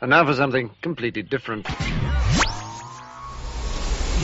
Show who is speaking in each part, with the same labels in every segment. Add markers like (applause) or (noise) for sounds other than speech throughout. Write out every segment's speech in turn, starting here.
Speaker 1: And now for something completely different.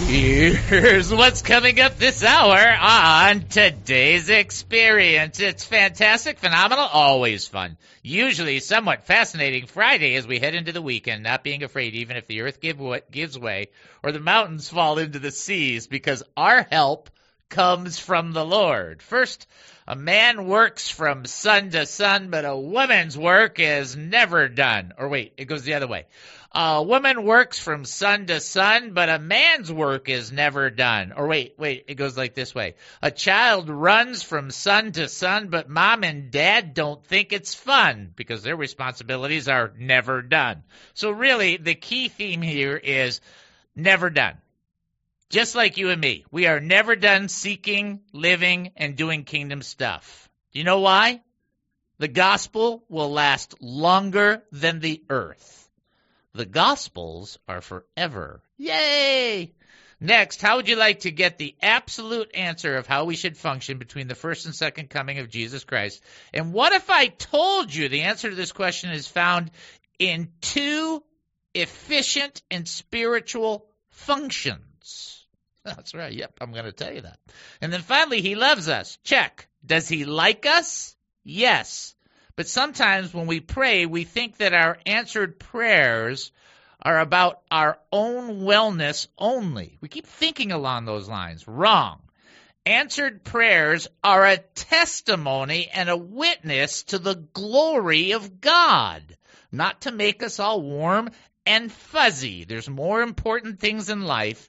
Speaker 2: Here's what's coming up this hour on today's experience. It's fantastic, phenomenal, always fun. Usually somewhat fascinating Friday as we head into the weekend, not being afraid even if the earth give gives way or the mountains fall into the seas because our help comes from the Lord. First, a man works from sun to sun, but a woman's work is never done. Or wait, it goes the other way. A woman works from sun to sun, but a man's work is never done. Or wait, wait, it goes like this way. A child runs from sun to sun, but mom and dad don't think it's fun because their responsibilities are never done. So really, the key theme here is never done. Just like you and me, we are never done seeking, living, and doing kingdom stuff. Do you know why? The gospel will last longer than the earth. The Gospels are forever. Yay! Next, how would you like to get the absolute answer of how we should function between the first and second coming of Jesus Christ? And what if I told you the answer to this question is found in two efficient and spiritual functions? (laughs) That's right. Yep, I'm going to tell you that. And then finally, he loves us. Check. Does he like us? Yes. But sometimes when we pray, we think that our answered prayers are about our own wellness only. We keep thinking along those lines. Wrong. Answered prayers are a testimony and a witness to the glory of God, not to make us all warm and fuzzy. There's more important things in life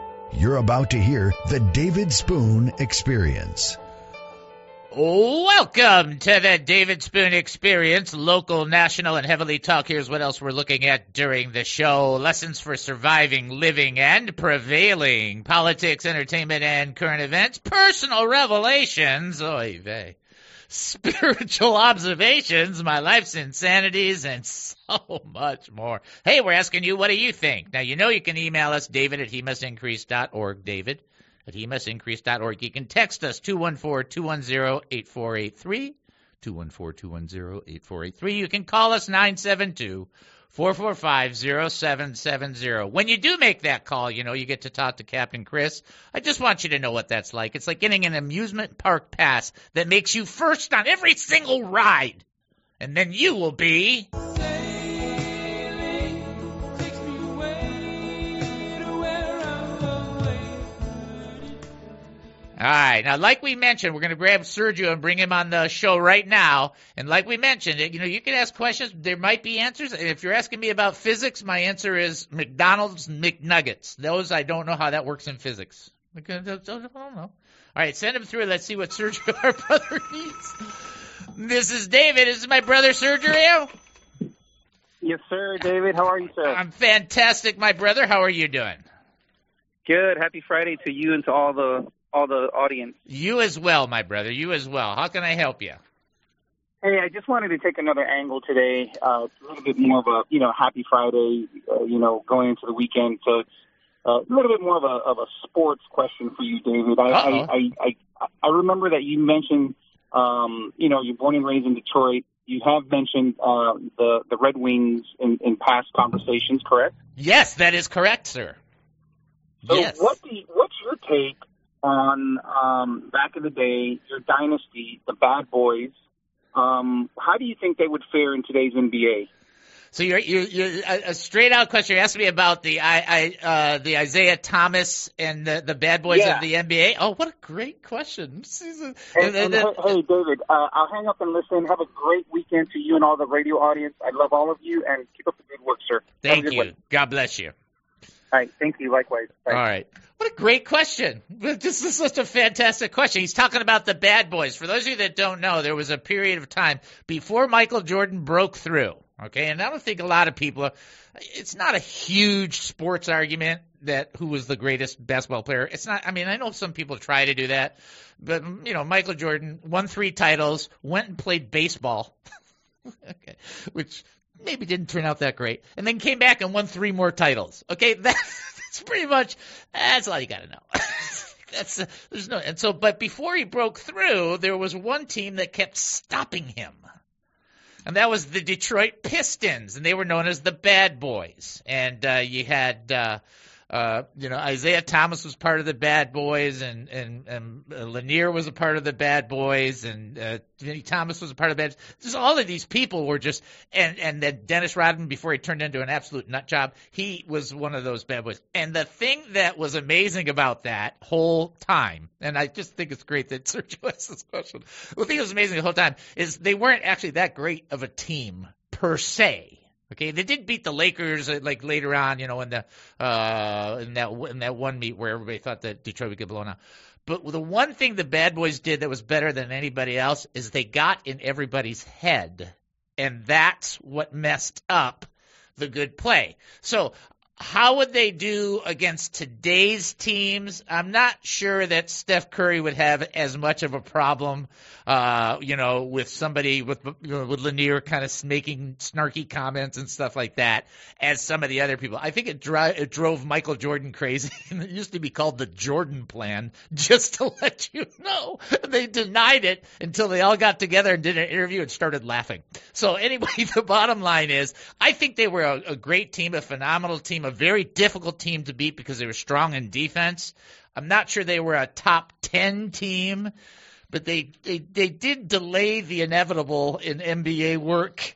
Speaker 3: You're about to hear the David Spoon Experience.
Speaker 2: Welcome to the David Spoon Experience, local, national, and heavily talk. Here's what else we're looking at during the show. Lessons for surviving, living, and prevailing. Politics, entertainment, and current events. Personal revelations. Oy vey. Spiritual (laughs) observations, my life's insanities, and so much more. Hey, we're asking you, what do you think? Now, you know you can email us, david at he must increase.org, david at hemustincrease.org. You can text us 214-210-8483, 214-210-8483. You can call us 972 445-0770. When you do make that call, you know, you get to talk to Captain Chris. I just want you to know what that's like. It's like getting an amusement park pass that makes you first on every single ride. And then you will be All right. Now, like we mentioned, we're going to grab Sergio and bring him on the show right now. And like we mentioned, you know, you can ask questions. There might be answers. And if you're asking me about physics, my answer is McDonald's McNuggets. Those, I don't know how that works in physics. I don't know. All right. Send him through. Let's see what Sergio, (laughs) our brother, needs. This is David. This is my brother, Sergio.
Speaker 4: Yes, sir. David, how are you, sir?
Speaker 2: I'm fantastic, my brother. How are you doing?
Speaker 4: Good. Happy Friday to you and to all the all the audience.
Speaker 2: You as well, my brother. You as well. How can I help you?
Speaker 4: Hey, I just wanted to take another angle today. Uh, it's a little bit more of a, you know, happy Friday, uh, you know, going into the weekend. So uh, a little bit more of a, of a sports question for you, David. I, I, I, I, I remember that you mentioned, um, you know, you're born and raised in Detroit. You have mentioned uh, the, the Red Wings in, in past conversations, correct?
Speaker 2: Yes, that is correct, sir.
Speaker 4: So
Speaker 2: yes.
Speaker 4: what do you, what's your take on um, back in the day, your dynasty, the Bad Boys. Um, how do you think they would fare in today's NBA?
Speaker 2: So you're you're, you're a straight out question. You asked me about the I, I uh, the Isiah Thomas and the the Bad Boys
Speaker 4: Yeah.
Speaker 2: of the NBA. Oh, what a great question!
Speaker 4: And, and, hey, hey, David, uh, I'll hang up and listen. Have a great weekend to you and all the radio audience. I love all of you, and keep up the good work, sir.
Speaker 2: Thank you.
Speaker 4: one.
Speaker 2: God bless you.
Speaker 4: All right, thank you. Likewise. Bye.
Speaker 2: All right. What a great question. This is such a fantastic question. He's talking about the bad boys. For those of you that don't know, there was a period of time before Michael Jordan broke through. Okay, and I don't think a lot of people. Are, it's not a huge sports argument that who was the greatest basketball player. It's not. I mean, I know some people try to do that, but you know, Michael Jordan won three titles, went and played baseball, (laughs) okay, which maybe didn't turn out that great, and then came back and won three more titles. Okay, (laughs) that's, pretty much that's all you got to know. (laughs) that's uh, there's no and so but before he broke through, there was one team that kept stopping him. And that was the Detroit Pistons, and they were known as the Bad Boys. And uh, you had uh, uh, you know, Isiah Thomas was part of the Bad Boys, and and, and uh, Lanier was a part of the Bad Boys, and uh, Vinnie Thomas was a part of the Bad. Just all of these people were just, and and then Dennis Rodman, before he turned into an absolute nut job, he was one of those Bad Boys. And the thing that was amazing about that whole time, and I just think it's great that (laughs) Sergio asked this question. The thing that was amazing the whole time is they weren't actually that great of a team per se Okay, they did beat the Lakers uh, like later on, you know, in the uh, in that in that one meet where everybody thought that Detroit would get blown out. But the one thing the Bad Boys did that was better than anybody else is they got in everybody's head, and that's what messed up the good play. So how would they do against today's teams? I'm not sure that Steph Curry would have as much of a problem, uh, you know, with somebody with with Lanier kind of making snarky comments and stuff like that as some of the other people. I think it, dri- it drove Michael Jordan crazy. (laughs) it used to be called the Jordan Plan, (laughs) just to let you know. They denied it until they all got together and did an interview and started laughing. So anyway, (laughs) the bottom line is, I think they were a, a great team, a phenomenal team, a very difficult team to beat because they were strong in defense. I'm not sure they were a top 10 team, but they, they, they did delay the inevitable in NBA work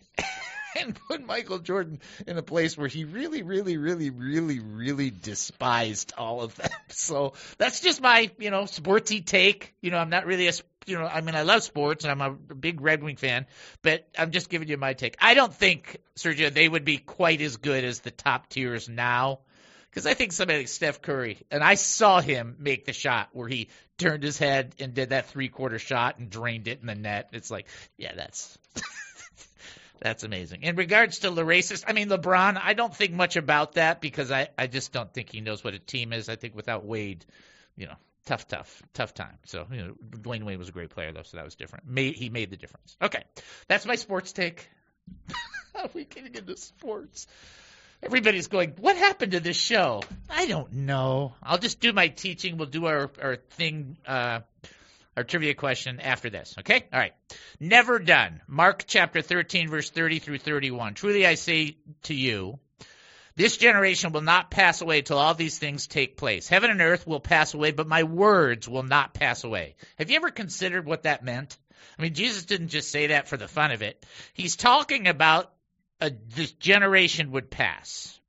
Speaker 2: (laughs) and put Michael Jordan in a place where he really, really, really, really, really despised all of them. (laughs) So that's just my, you know, sportsy take. You know, I'm not really a, you know, I mean, I love sports and I'm a big Red Wing fan, but I'm just giving you my take. I don't think, Sergio, they would be quite as good as the top tiers now. Because I think somebody like Steph Curry, and I saw him make the shot where he turned his head and did that three quarter shot and drained it in the net. It's like, yeah, that's (laughs) that's amazing. In regards to the racist, I mean LeBron, I don't think much about that because I I just don't think he knows what a team is. I think without Wade, you know, tough, tough, tough time. So you know, Dwyane Wade was a great player though, so that was different. Made, he made the difference. Okay, that's my sports take. (laughs) How are we getting into sports? Everybody's going, what happened to this show? I don't know. I'll just do my teaching. We'll do our, our thing, uh, our trivia question after this. Okay? All right. Never done. Mark chapter 13, verse 30 through 31. Truly I say to you, this generation will not pass away till all these things take place. Heaven and earth will pass away, but my words will not pass away. Have you ever considered what that meant? I mean, Jesus didn't just say that for the fun of it. He's talking about a, this generation would pass.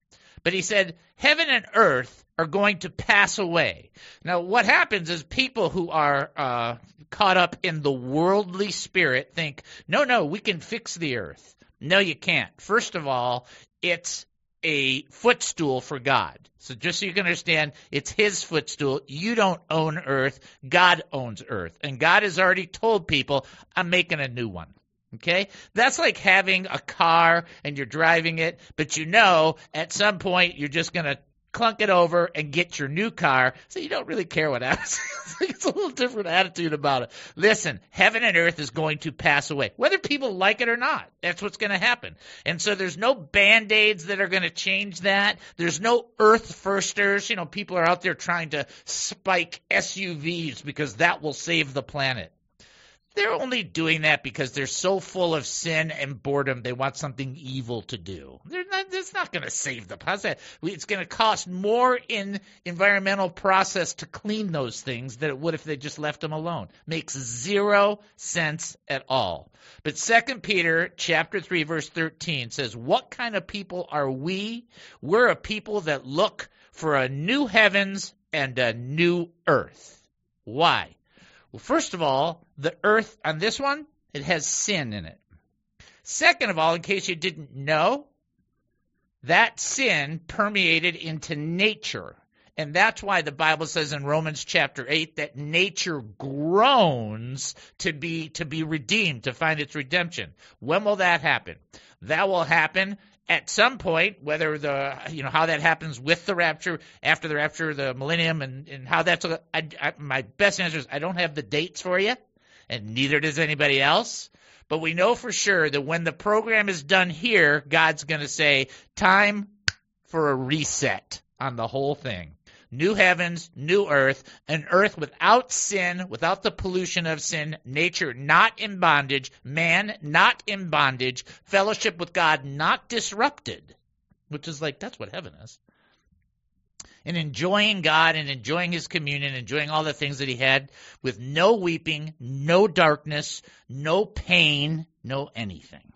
Speaker 2: But he said, heaven and earth are going to pass away. Now, what happens is people who are uh, caught up in the worldly spirit think, no, no, we can fix the earth. No, you can't. First of all, it's a footstool for God. So just so you can understand, it's his footstool. You don't own earth. God owns earth. And God has already told people, I'm making a new one. Okay? That's like having a car and you're driving it, but you know at some point you're just going to clunk it over and get your new car, so you don't really care what happens. (laughs) it's a little different attitude about it. Listen, heaven and earth is going to pass away, whether people like it or not. That's what's going to happen. And so there's no band-aids that are going to change that. There's no earth firsters. You know, people are out there trying to spike SUVs because that will save the planet. They're only doing that because they're so full of sin and boredom. They want something evil to do. They're not, it's not going to save the planet. It's going to cost more in environmental process to clean those things than it would if they just left them alone. Makes zero sense at all. But Second Peter chapter three verse thirteen says, "What kind of people are we? We're a people that look for a new heavens and a new earth." Why? Well, first of all, the earth on this one, it has sin in it. Second of all, in case you didn't know, that sin permeated into nature. And that's why the Bible says in Romans chapter 8 that nature groans to be to be redeemed, to find its redemption. When will that happen? That will happen at some point, whether the you know how that happens with the rapture, after the rapture, the millennium, and, and how that's. I, I, my best answer is I don't have the dates for you, and neither does anybody else. But we know for sure that when the program is done here, God's going to say, "Time for a reset on the whole thing." New heavens, new earth, an earth without sin, without the pollution of sin, nature not in bondage, man not in bondage, fellowship with God not disrupted, which is like, that's what heaven is. And enjoying God and enjoying His communion, enjoying all the things that He had with no weeping, no darkness, no pain, no anything.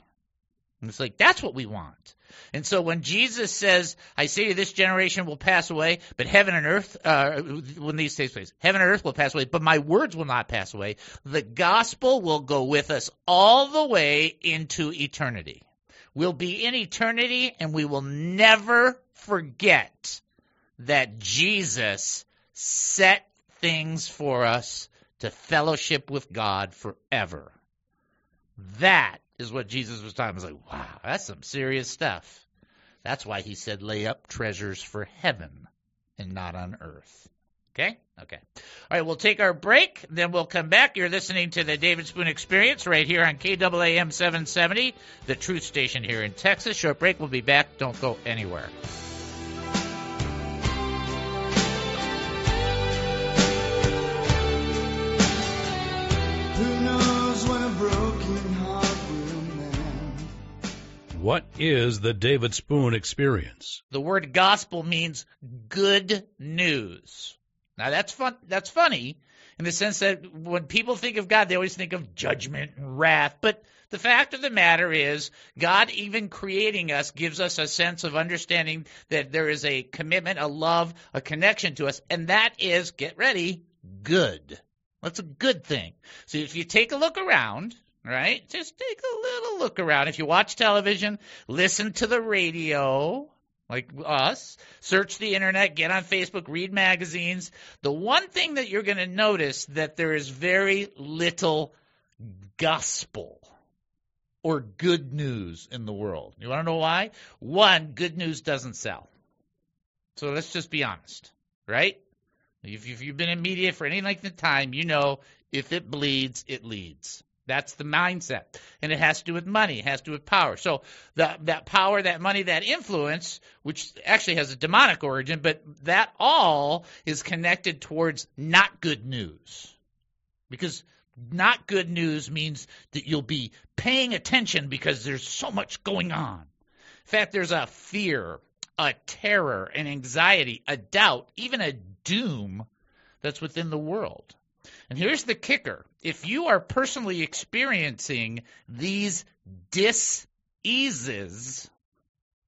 Speaker 2: And it's like, that's what we want. And so when Jesus says, I say to this generation will pass away, but heaven and earth, uh, when these take place, heaven and earth will pass away, but my words will not pass away. The gospel will go with us all the way into eternity. We'll be in eternity and we will never forget that Jesus set things for us to fellowship with God forever. That is what Jesus was talking. I was like, wow, that's some serious stuff. That's why he said, lay up treasures for heaven and not on earth. Okay? Okay. All right, we'll take our break, then we'll come back. You're listening to the David Spoon Experience right here on KAAM 770, the truth station here in Texas. Short break. We'll be back. Don't go anywhere.
Speaker 5: What is the David Spoon experience?
Speaker 2: The word gospel means good news. Now that's fun that's funny in the sense that when people think of God they always think of judgment and wrath, but the fact of the matter is God even creating us gives us a sense of understanding that there is a commitment, a love, a connection to us and that is get ready, good. That's a good thing. So if you take a look around, right? Just take a little look around. If you watch television, listen to the radio, like us, search the internet, get on Facebook, read magazines. The one thing that you're going to notice that there is very little gospel or good news in the world. You want to know why? One, good news doesn't sell. So let's just be honest, right? If you've been in media for any length of time, you know if it bleeds, it leads. That's the mindset. And it has to do with money, it has to do with power. So the, that power, that money, that influence, which actually has a demonic origin, but that all is connected towards not good news. Because not good news means that you'll be paying attention because there's so much going on. In fact, there's a fear, a terror, an anxiety, a doubt, even a doom that's within the world. And here's the kicker if you are personally experiencing these dis-eases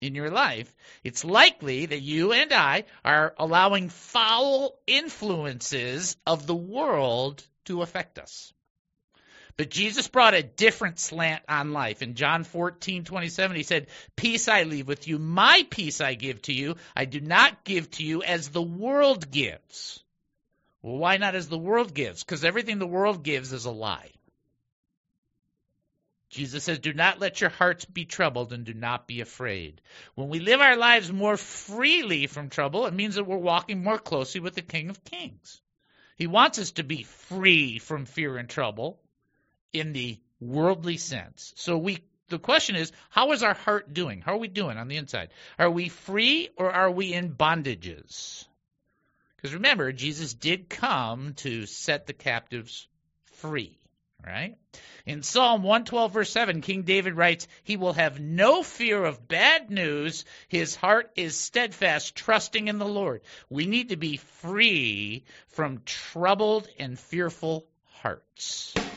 Speaker 2: in your life, it's likely that you and I are allowing foul influences of the world to affect us. But Jesus brought a different slant on life. In John 14, 27, he said, Peace I leave with you, my peace I give to you. I do not give to you as the world gives. Well, why not as the world gives? Because everything the world gives is a lie. Jesus says, Do not let your hearts be troubled and do not be afraid. When we live our lives more freely from trouble, it means that we're walking more closely with the King of Kings. He wants us to be free from fear and trouble in the worldly sense. So we the question is, how is our heart doing? How are we doing on the inside? Are we free or are we in bondages? Because remember, Jesus did come to set the captives free, right? In Psalm 112, verse 7, King David writes, He will have no fear of bad news. His heart is steadfast, trusting in the Lord. We need to be free from troubled and fearful hearts.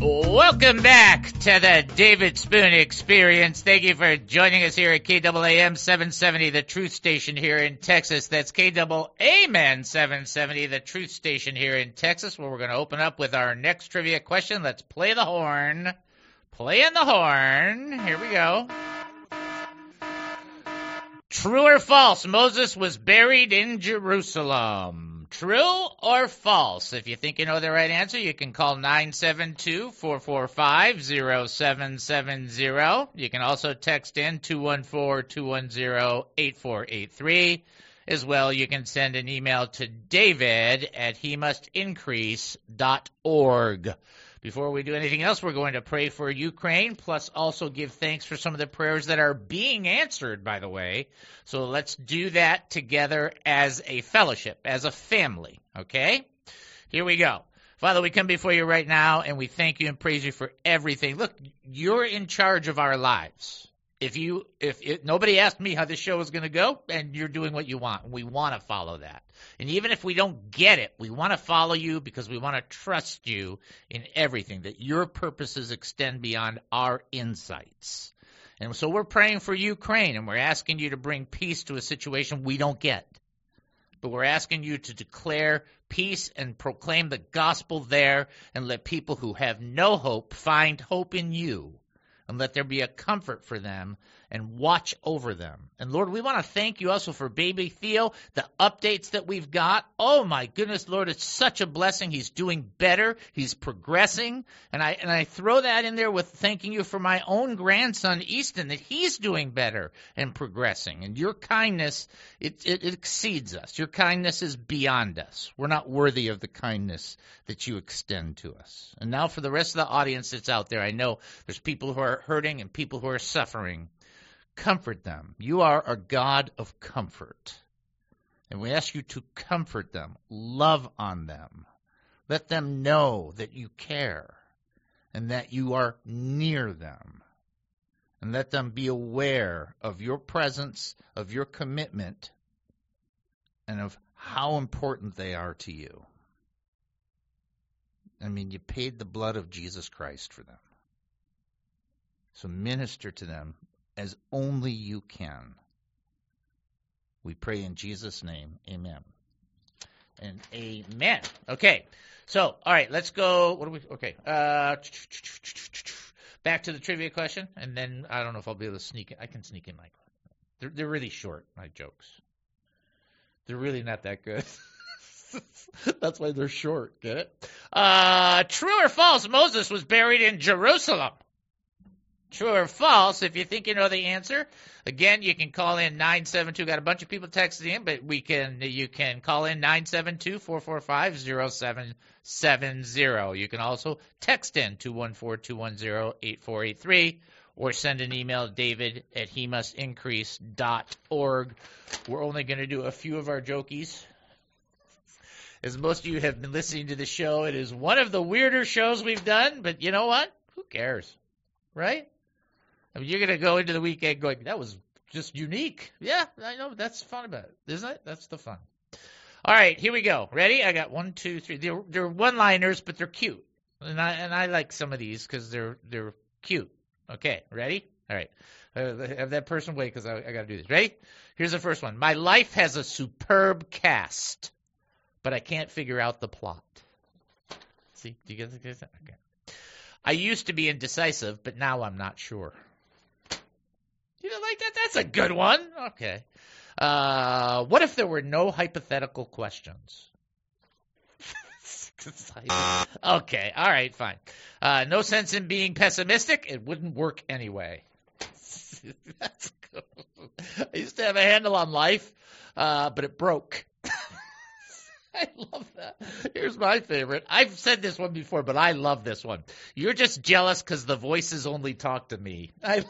Speaker 2: Welcome back to the David Spoon Experience. Thank you for joining us here at KAAM 770, the truth station here in Texas. That's KAAM 770, the truth station here in Texas, where we're going to open up with our next trivia question. Let's play the horn. Playing the horn. Here we go. True or false? Moses was buried in Jerusalem. True or false? If you think you know the right answer, you can call 972-445-0770. You can also text in 214-210-8483. As well, you can send an email to david at he must increase.org. Before we do anything else, we're going to pray for Ukraine, plus also give thanks for some of the prayers that are being answered, by the way. So let's do that together as a fellowship, as a family, okay? Here we go. Father, we come before you right now and we thank you and praise you for everything. Look, you're in charge of our lives. If you, if nobody asked me how this show is going to go, and you're doing what you want, we want to follow that. And even if we don't get it, we want to follow you because we want to trust you in everything, that your purposes extend beyond our insights. And so we're praying for Ukraine and we're asking you to bring peace to a situation we don't get. But we're asking you to declare peace and proclaim the gospel there and let people who have no hope find hope in you and let there be a comfort for them and watch over them. And Lord, we want to thank you also for baby Theo, the updates that we've got. Oh my goodness, Lord, it's such a blessing. He's doing better. He's progressing. And I, and I throw that in there with thanking you for my own grandson, Easton, that he's doing better and progressing. And your kindness, it, it, it exceeds us. Your kindness is beyond us. We're not worthy of the kindness that you extend to us. And now for the rest of the audience that's out there, I know there's people who are hurting and people who are suffering comfort them. You are a God of comfort. And we ask you to comfort them, love on them, let them know that you care and that you are near them. And let them be aware of your presence, of your commitment, and of how important they are to you. I mean, you paid the blood of Jesus Christ for them. So minister to them as only you can. We pray in Jesus' name. Amen. And amen. Okay. So, all right, let's go. What do we? Okay. Uh, back to the trivia question, and then I don't know if I'll be able to sneak. I can sneak in my. They're they're really short. My jokes. They're really not that good. (laughs) That's why they're short. Get it? Uh, true or false? Moses was buried in Jerusalem. True or false? If you think you know the answer, again, you can call in 972. Got a bunch of people texting in, but we can you can call in 972-445-0770. You can also text in 214-210-8483 or send an email david at he must increase.org. We're only going to do a few of our jokies. As most of you have been listening to the show, it is one of the weirder shows we've done, but you know what? Who cares? Right? I mean, you're going to go into the weekend going, that was just unique. Yeah, I know. That's fun about it, isn't it? That's the fun. All right, here we go. Ready? I got one, two, three. They're, they're one-liners, but they're cute, and I and I like some of these because they're they're cute. Okay, ready? All right. Uh, have that person wait because I, I got to do this. Ready? Here's the first one. My life has a superb cast, but I can't figure out the plot. See? Do you get this? Okay. I used to be indecisive, but now I'm not sure. You don't like that? That's a good one. Okay. Uh, what if there were no hypothetical questions? (laughs) okay. All right. Fine. Uh, no sense in being pessimistic. It wouldn't work anyway. (laughs) That's good. I used to have a handle on life, uh, but it broke. (laughs) I love that. Here's my favorite. I've said this one before, but I love this one. You're just jealous because the voices only talk to me. I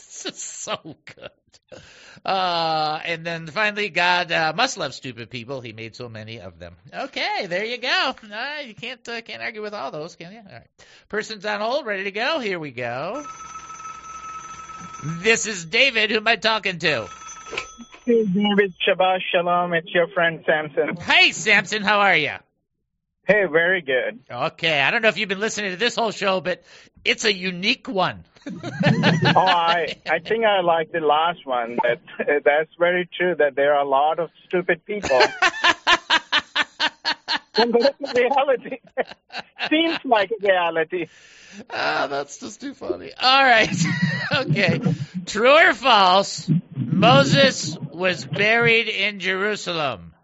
Speaker 2: (laughs) this is so good. Uh, and then finally, God uh, must love stupid people. He made so many of them. Okay, there you go. Uh, you can't uh, can't argue with all those, can you? All right. Person's on hold, ready to go. Here we go. This is David. Who am I talking to?
Speaker 6: Hey, David Shabbat Shalom. It's your friend Samson.
Speaker 2: Hey, Samson. How are you?
Speaker 6: Hey, very good.
Speaker 2: Okay, I don't know if you've been listening to this whole show, but it's a unique one. (laughs)
Speaker 6: oh, I I think I like the last one. That (laughs) that's very true. That there are a lot of stupid people. (laughs) and that's reality. Seems like reality.
Speaker 2: Ah, that's just too funny. All right. okay. True or false? Moses was buried in Jerusalem.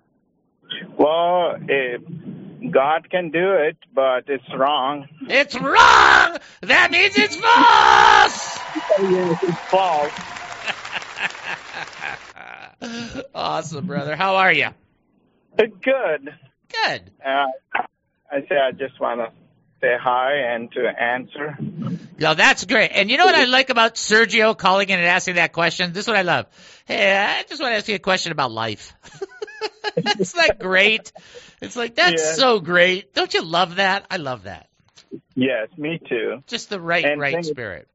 Speaker 6: Well, eh, God can do it, but it's wrong.
Speaker 2: It's wrong! That means it's false!
Speaker 6: Yes, it's false. (laughs)
Speaker 2: awesome, brother. How are you?
Speaker 6: Good.
Speaker 2: Good.
Speaker 6: Uh, I say I just want to say hi and to answer.
Speaker 2: No, that's great. And you know what I like about Sergio calling in and asking that question? This is what I love. Hey, I just want to ask you a question about life. (laughs) (laughs) Isn't that great? It's like, that's
Speaker 6: Yeah.
Speaker 2: so great. Don't you love that? I love that.
Speaker 6: Yes, me too.
Speaker 2: Just the right,
Speaker 6: And
Speaker 2: right
Speaker 6: thank-
Speaker 2: spirit.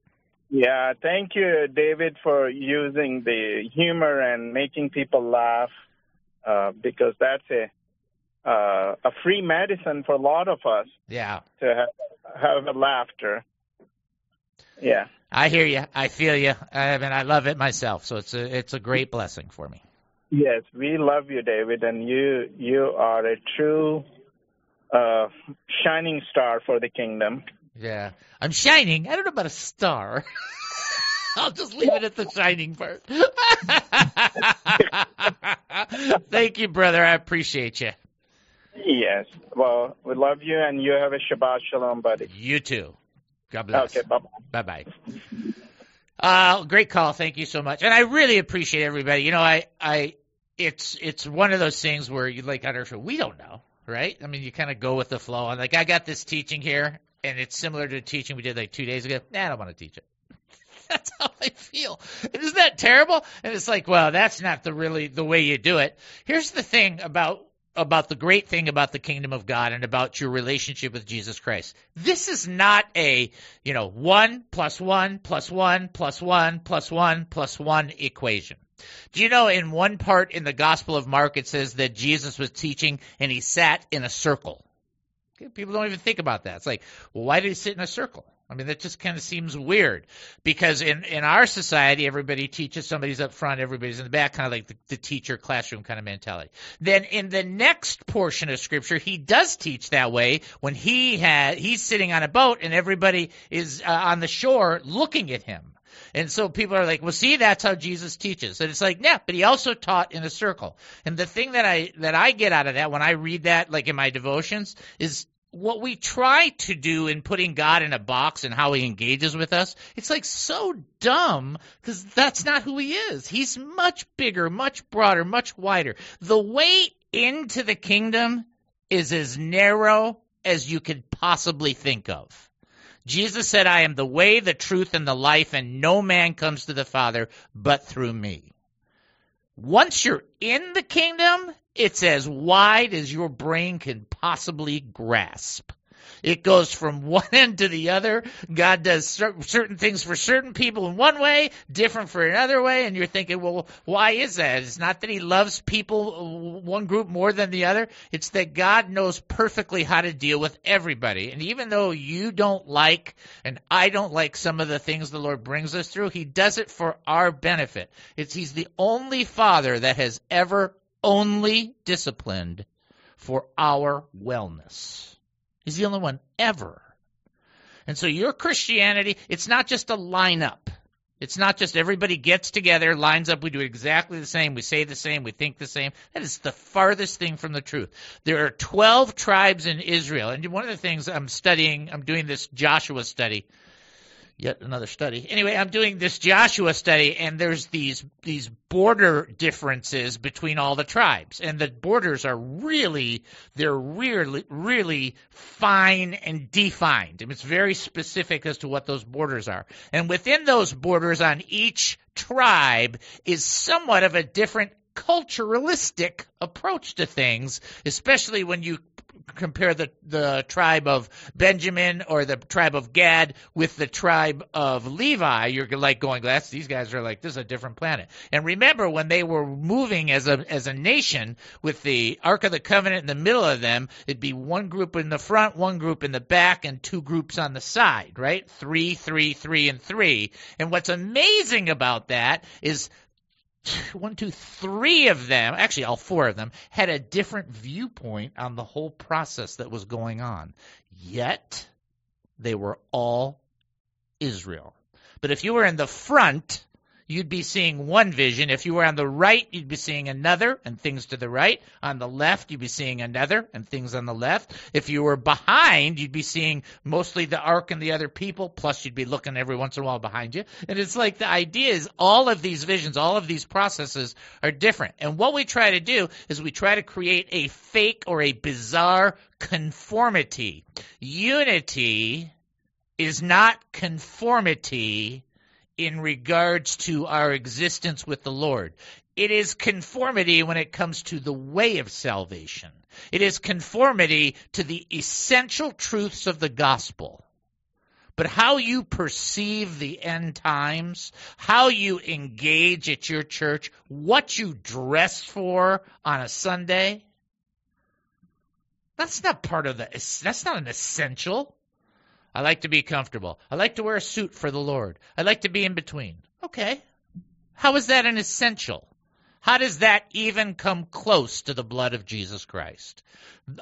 Speaker 6: Yeah, thank you, David, for using the humor and making people laugh, uh, because that's a uh, a free medicine for a lot of us
Speaker 2: Yeah.
Speaker 6: to have, have a laughter. Yeah.
Speaker 2: I hear you. I feel you. I mean, I love it myself. So it's a, it's a great blessing for me.
Speaker 6: Yes, we love you, David, and you you are a true uh, shining star for the kingdom.
Speaker 2: Yeah. I'm shining. I don't know about a star. (laughs) I'll just leave it at the shining part. (laughs) Thank you, brother. I appreciate you.
Speaker 6: Yes. Well, we love you, and you have a Shabbat Shalom, buddy.
Speaker 2: You too. God bless.
Speaker 6: Okay, bye bye.
Speaker 2: Bye bye. Uh, great call. Thank you so much. And I really appreciate everybody. You know, I, I, it's, it's one of those things where you like on show, we don't know, right? I mean, you kind of go with the flow. And like, I got this teaching here and it's similar to the teaching we did like two days ago. Nah, I don't want to teach it. (laughs) That's how I feel. Isn't that terrible? And it's like, well, that's not the really the way you do it. Here's the thing about about the great thing about the kingdom of God and about your relationship with Jesus Christ. This is not a, you know, one plus one plus one plus one plus one plus one equation. Do you know in one part in the Gospel of Mark it says that Jesus was teaching and he sat in a circle? Okay, People don't even think about that. It's like, well, why did he sit in a circle? I mean, that just kind of seems weird because in, in our society, everybody teaches, somebody's up front, everybody's in the back, kind of like the, the teacher classroom kind of mentality. Then in the next portion of scripture, he does teach that way when he had, he's sitting on a boat and everybody is uh, on the shore looking at him. And so people are like, well, see, that's how Jesus teaches. And it's like, yeah, but he also taught in a circle. And the thing that I, that I get out of that when I read that, like in my devotions, is what we try to do in putting God in a box and how he engages with us, it's like so dumb because that's not who he is. He's much bigger, much broader, much wider. The way into the kingdom is as narrow as you could possibly think of. Jesus said, I am the way, the truth, and the life, and no man comes to the Father but through me. Once you're in the kingdom, it's as wide as your brain can possibly grasp. It goes from (laughs) one end to the other. God does cer- certain things for certain people in one way, different for another way, and you're thinking, well, why is that? It's not that He loves people, uh, one group more than the other. It's that God knows perfectly how to deal with everybody. And even though you don't like, and I don't like some of the things the Lord brings us through, He does it for our benefit. It's He's the only Father that has ever only disciplined for our wellness. He's the only one ever. And so your Christianity, it's not just a lineup. It's not just everybody gets together, lines up, we do exactly the same, we say the same, we think the same. That is the farthest thing from the truth. There are 12 tribes in Israel. And one of the things I'm studying, I'm doing this Joshua study yet another study. Anyway, I'm doing this Joshua study, and there's these these border differences between all the tribes, and the borders are really they're really really fine and defined. And it's very specific as to what those borders are. And within those borders, on each tribe is somewhat of a different culturalistic approach to things, especially when you compare the the tribe of Benjamin or the tribe of Gad with the tribe of Levi, you're like going, "That's these guys are like this is a different planet." And remember when they were moving as a as a nation with the Ark of the Covenant in the middle of them, it'd be one group in the front, one group in the back, and two groups on the side, right? Three, three, three, and three. And what's amazing about that is one, two, three of them, actually all four of them, had a different viewpoint on the whole process that was going on. Yet, they were all Israel. But if you were in the front, you'd be seeing one vision. If you were on the right, you'd be seeing another and things to the right. On the left, you'd be seeing another and things on the left. If you were behind, you'd be seeing mostly the ark and the other people, plus you'd be looking every once in a while behind you. And it's like the idea is all of these visions, all of these processes are different. And what we try to do is we try to create a fake or a bizarre conformity. Unity is not conformity in regards to our existence with the Lord. It is conformity when it comes to the way of salvation. It is conformity to the essential truths of the gospel. But how you perceive the end times, how you engage at your church, what you dress for on a Sunday, that's not part of the, that's not an essential. I like to be comfortable. I like to wear a suit for the Lord. I like to be in between. Okay. How is that an essential? How does that even come close to the blood of Jesus Christ?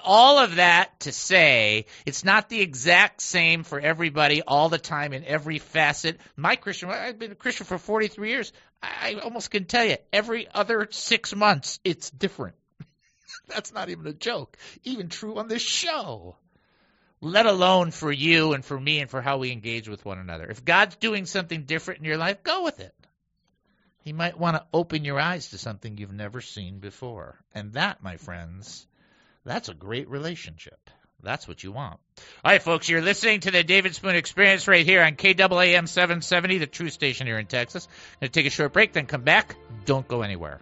Speaker 2: All of that to say it's not the exact same for everybody all the time in every facet. My Christian, I've been a Christian for 43 years. I almost can tell you every other six months it's different. (laughs) That's not even a joke. Even true on this show let alone for you and for me and for how we engage with one another. If God's doing something different in your life, go with it. He might want to open your eyes to something you've never seen before. And that, my friends, that's a great relationship. That's what you want. All right, folks, you're listening to the David Spoon Experience right here on KAAM 770, the true station here in Texas. Going to take a short break, then come back. Don't go anywhere.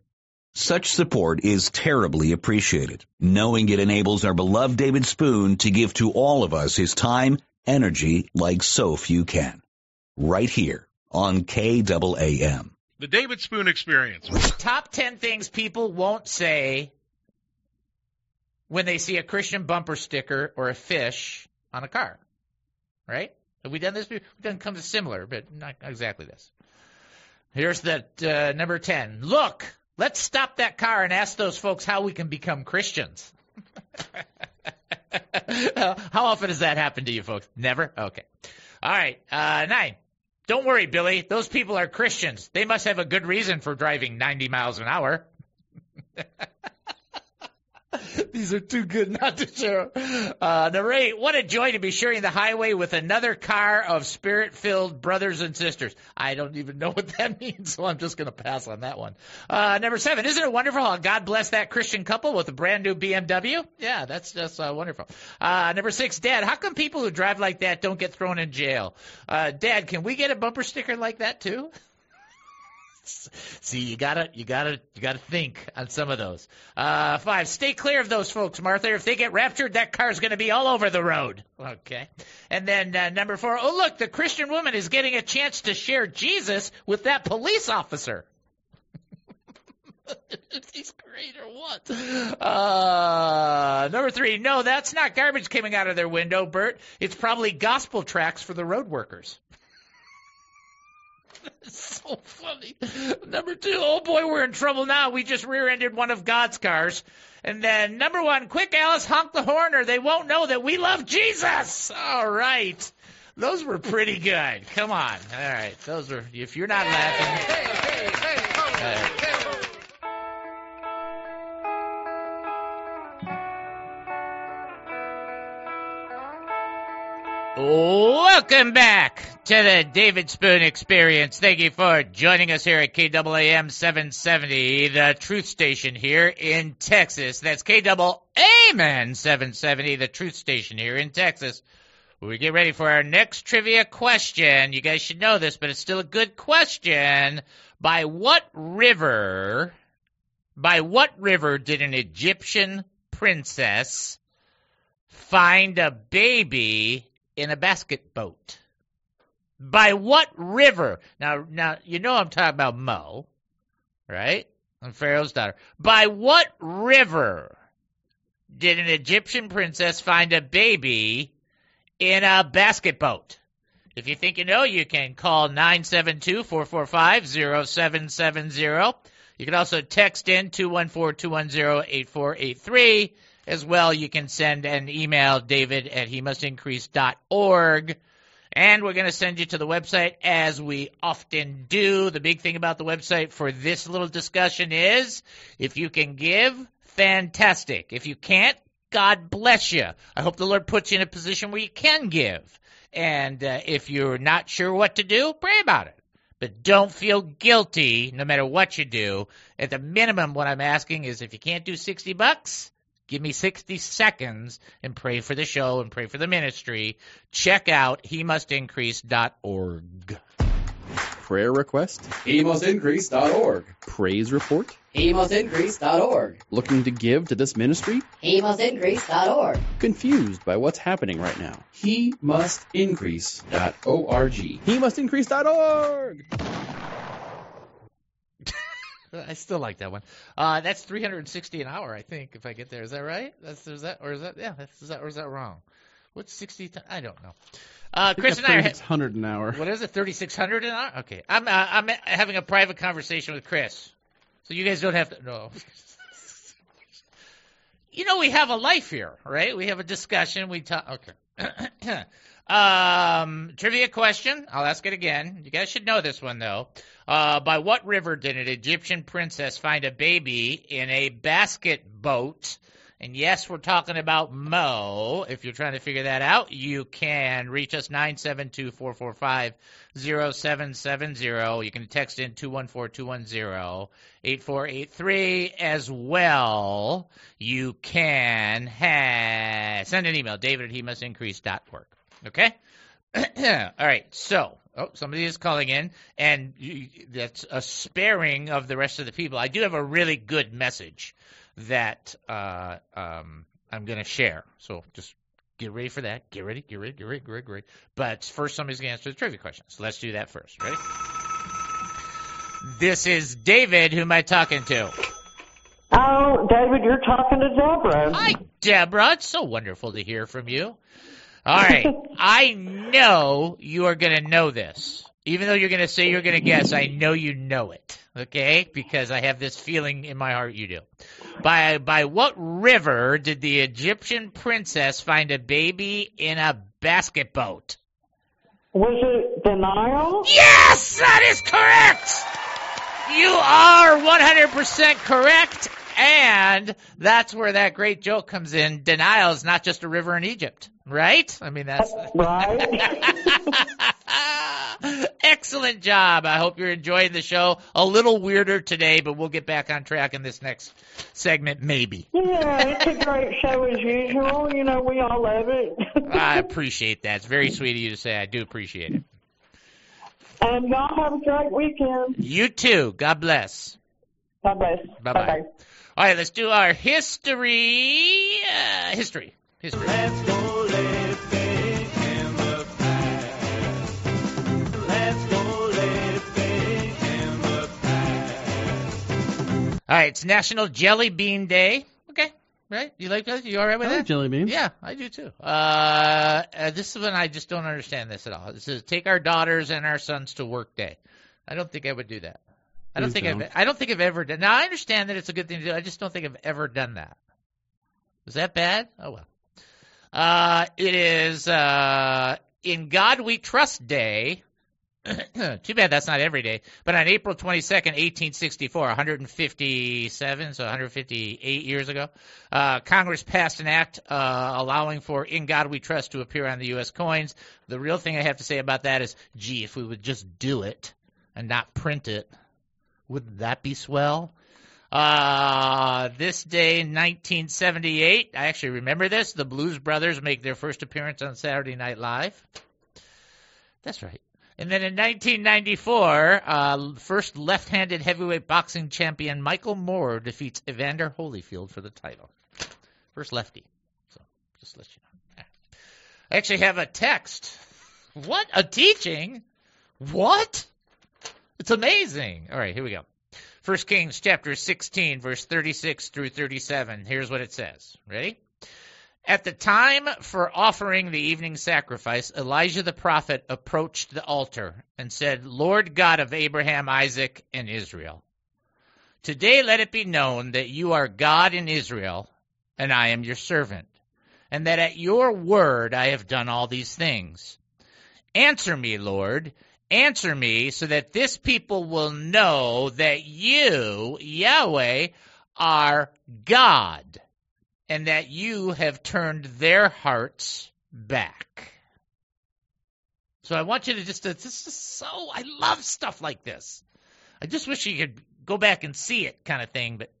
Speaker 7: Such support is terribly appreciated, knowing it enables our beloved David Spoon to give to all of us his time, energy, like so few can. Right here on KAAM.
Speaker 8: The David Spoon Experience.
Speaker 2: Top 10 things people won't say when they see a Christian bumper sticker or a fish on a car. Right? Have we done this? We've done something similar, but not exactly this. Here's that uh, number 10. Look, Let's stop that car and ask those folks how we can become Christians. (laughs) how often does that happen to you folks? Never? Okay. All right. Uh, nine. Don't worry, Billy. Those people are Christians. They must have a good reason for driving 90 miles an hour. (laughs) (laughs) These are too good not to share. Uh, number eight, what a joy to be sharing the highway with another car of spirit filled brothers and sisters. I don't even know what that (laughs) means, so I'm just going to pass on that one. Uh, number seven, isn't it wonderful how God blessed that Christian couple with a brand new BMW? Yeah, that's just uh, wonderful. Uh, number six, Dad, how come people who drive like that don't get thrown in jail? Uh, Dad, can we get a bumper sticker like that too? (laughs) (laughs) See, you gotta, you gotta, you gotta think on some of those. Uh, five, stay clear of those folks, Martha. If they get raptured, that car's gonna be all over the road. Okay. And then uh, number four, oh look, the Christian woman is getting a chance to share Jesus with that police officer. (laughs) He's great or what? Uh, number three, no, that's not garbage coming out of their window, Bert. It's probably gospel tracks for the road workers. (laughs) so funny. Number two, oh boy, we're in trouble now. We just rear-ended one of God's cars. And then number one, quick, Alice, honk the horn, or they won't know that we love Jesus. All right. Those were pretty good. Come on. All right. Those were, if you're not laughing. Hey, hey, hey, right. Welcome back to the David Spoon Experience. Thank you for joining us here at KAAM 770, the truth station here in Texas. That's KAAM 770, the truth station here in Texas. We get ready for our next trivia question. You guys should know this, but it's still a good question. By what river, by what river did an Egyptian princess find a baby in a basket boat. By what river? Now, now you know I'm talking about Mo, right? And Pharaoh's daughter. By what river did an Egyptian princess find a baby in a basket boat? If you think you know, you can call 972-445-0770. You can also text in 214-210-8483. As well, you can send an email, david at he must increase.org. And we're going to send you to the website as we often do. The big thing about the website for this little discussion is if you can give, fantastic. If you can't, God bless you. I hope the Lord puts you in a position where you can give. And uh, if you're not sure what to do, pray about it. But don't feel guilty no matter what you do. At the minimum, what I'm asking is if you can't do 60 bucks, Give me 60 seconds and pray for the show and pray for the ministry. Check out he must increase.org.
Speaker 9: Prayer request? He must increase.org. Praise report?
Speaker 10: He must increase.org.
Speaker 9: Looking to give to this ministry?
Speaker 10: He must increase.org.
Speaker 9: Confused by what's happening right now? He must increase.org. He must increase.org.
Speaker 2: I still like that one. Uh, that's 360 an hour, I think, if I get there. Is that right? That's is that or is that yeah? That's, is that or is that wrong? What's 60? T- I don't know. Uh, Chris and I are
Speaker 9: 3600 an hour.
Speaker 2: What is it? 3600 an hour? Okay, I'm uh, I'm having a private conversation with Chris, so you guys don't have to. No. (laughs) you know we have a life here, right? We have a discussion. We talk. Okay. (clears throat) Um, trivia question. I'll ask it again. You guys should know this one though. Uh, by what river did an Egyptian princess find a baby in a basket boat? And yes, we're talking about Mo. If you're trying to figure that out, you can reach us 972-445-0770. You can text in 214-210-8483 as well. You can ha- send an email, david at he must increase.org. Okay? (clears throat) All right. So, oh, somebody is calling in, and you, that's a sparing of the rest of the people. I do have a really good message that uh, um, I'm going to share. So just get ready for that. Get ready, get ready, get ready, get ready, get ready. But first, somebody's going to answer the trivia question. So let's do that first. Ready? This is David. Who am I talking to?
Speaker 11: Oh, David, you're talking to Deborah.
Speaker 2: Hi, Deborah. It's so wonderful to hear from you. All right. (laughs) I know you are going to know this. Even though you're going to say you're going to guess, I know you know it. Okay? Because I have this feeling in my heart you do. By by what river did the Egyptian princess find a baby in a basket boat?
Speaker 11: Was it the Nile?
Speaker 2: Yes, that is correct. You are 100% correct. And that's where that great joke comes in. Denial is not just a river in Egypt, right? I mean, that's (laughs)
Speaker 11: right. (laughs)
Speaker 2: Excellent job. I hope you're enjoying the show. A little weirder today, but we'll get back on track in this next segment, maybe.
Speaker 11: Yeah, it's a great show as usual. You know, we all love it. (laughs)
Speaker 2: I appreciate that. It's very sweet of you to say. I do appreciate it.
Speaker 11: And y'all have a great weekend.
Speaker 2: You too. God bless.
Speaker 11: God bless.
Speaker 2: Bye bye. All right, let's do our history. Uh, history. History.
Speaker 12: Let's go living in the past. Let's go living in the past.
Speaker 2: All right, it's National Jelly Bean Day. Okay, right? You like that? You all right with
Speaker 9: I
Speaker 2: that?
Speaker 9: like jelly beans.
Speaker 2: Yeah, I do too. Uh, uh, this is when I just don't understand this at all. It says take our daughters and our sons to work day. I don't think I would do that. I don't think. I've I don't think I've ever done. Now I understand that it's a good thing to do. I just don't think I've ever done that. Is that bad? Oh well. Uh, it is uh, in God We Trust Day. (clears throat) Too bad that's not every day. But on April 22nd, 1864, 157, so 158 years ago, uh, Congress passed an act uh, allowing for In God We Trust to appear on the U.S. coins. The real thing I have to say about that is, gee, if we would just do it and not print it, wouldn't that be swell? Uh, this day, 1978, I actually remember this. The Blues Brothers make their first appearance on Saturday Night Live. That's right. And then in 1994, uh, first left-handed heavyweight boxing champion Michael Moorer defeats Evander Holyfield for the title. First lefty. So just let you know. I actually have a text. What a teaching! What? It's amazing. All right, here we go. First Kings chapter 16, verse 36 through 37. Here's what it says. Ready? At the time for offering the evening sacrifice, Elijah the prophet approached the altar and said, Lord God of Abraham, Isaac, and Israel, today let it be known that you are God in Israel, and I am your servant, and that at your word I have done all these things. Answer me, Lord, answer me so that this people will know that you, Yahweh, are God and that you have turned their hearts back. So I want you to just, this is so, I love stuff like this. I just wish you could go back and see it kind of thing, but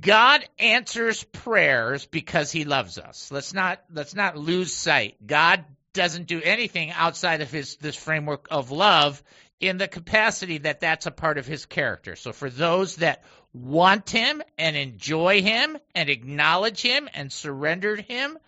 Speaker 2: God answers prayers because he loves us. Let's not, let's not lose sight. God doesn't do anything outside of his, this framework of love in the capacity that that's a part of his character. So for those that want him and enjoy him and acknowledge him and surrendered him,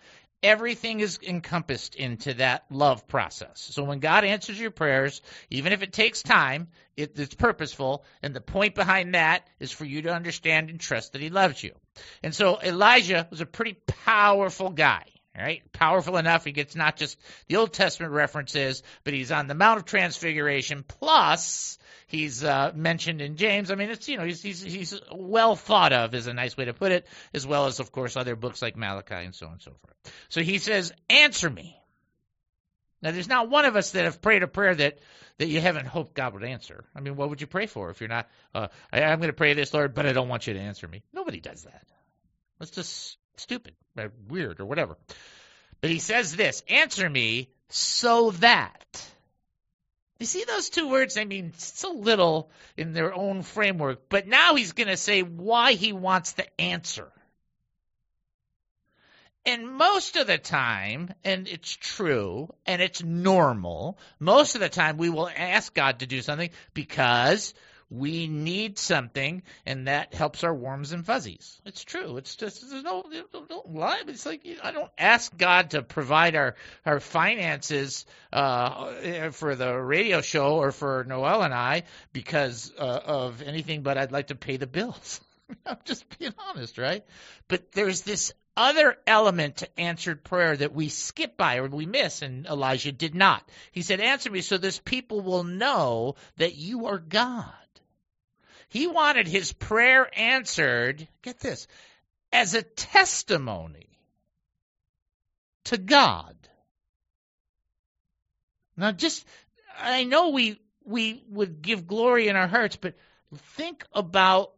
Speaker 2: everything is encompassed into that love process. So when God answers your prayers, even if it takes time, it, it's purposeful. And the point behind that is for you to understand and trust that he loves you. And so Elijah was a pretty powerful guy. Right, powerful enough. He gets not just the Old Testament references, but he's on the Mount of Transfiguration. Plus, he's uh, mentioned in James. I mean, it's you know he's he's he's well thought of is a nice way to put it, as well as of course other books like Malachi and so on and so forth. So he says, "Answer me." Now, there's not one of us that have prayed a prayer that that you haven't hoped God would answer. I mean, what would you pray for if you're not? Uh, I, I'm going to pray this, Lord, but I don't want you to answer me. Nobody does that. Let's just stupid, or weird, or whatever. But he says this answer me so that. You see those two words? I mean, it's a little in their own framework, but now he's going to say why he wants the answer. And most of the time, and it's true, and it's normal, most of the time we will ask God to do something because we need something, and that helps our worms and fuzzies. It's true. It's just there's no don't, don't lie. It's like I don't ask God to provide our our finances uh, for the radio show or for Noel and I because uh, of anything, but I'd like to pay the bills. (laughs) I'm just being honest, right? But there's this other element to answered prayer that we skip by or we miss, and Elijah did not. He said, Answer me so this people will know that you are God. He wanted his prayer answered, get this, as a testimony to God. Now just I know we we would give glory in our hearts, but think about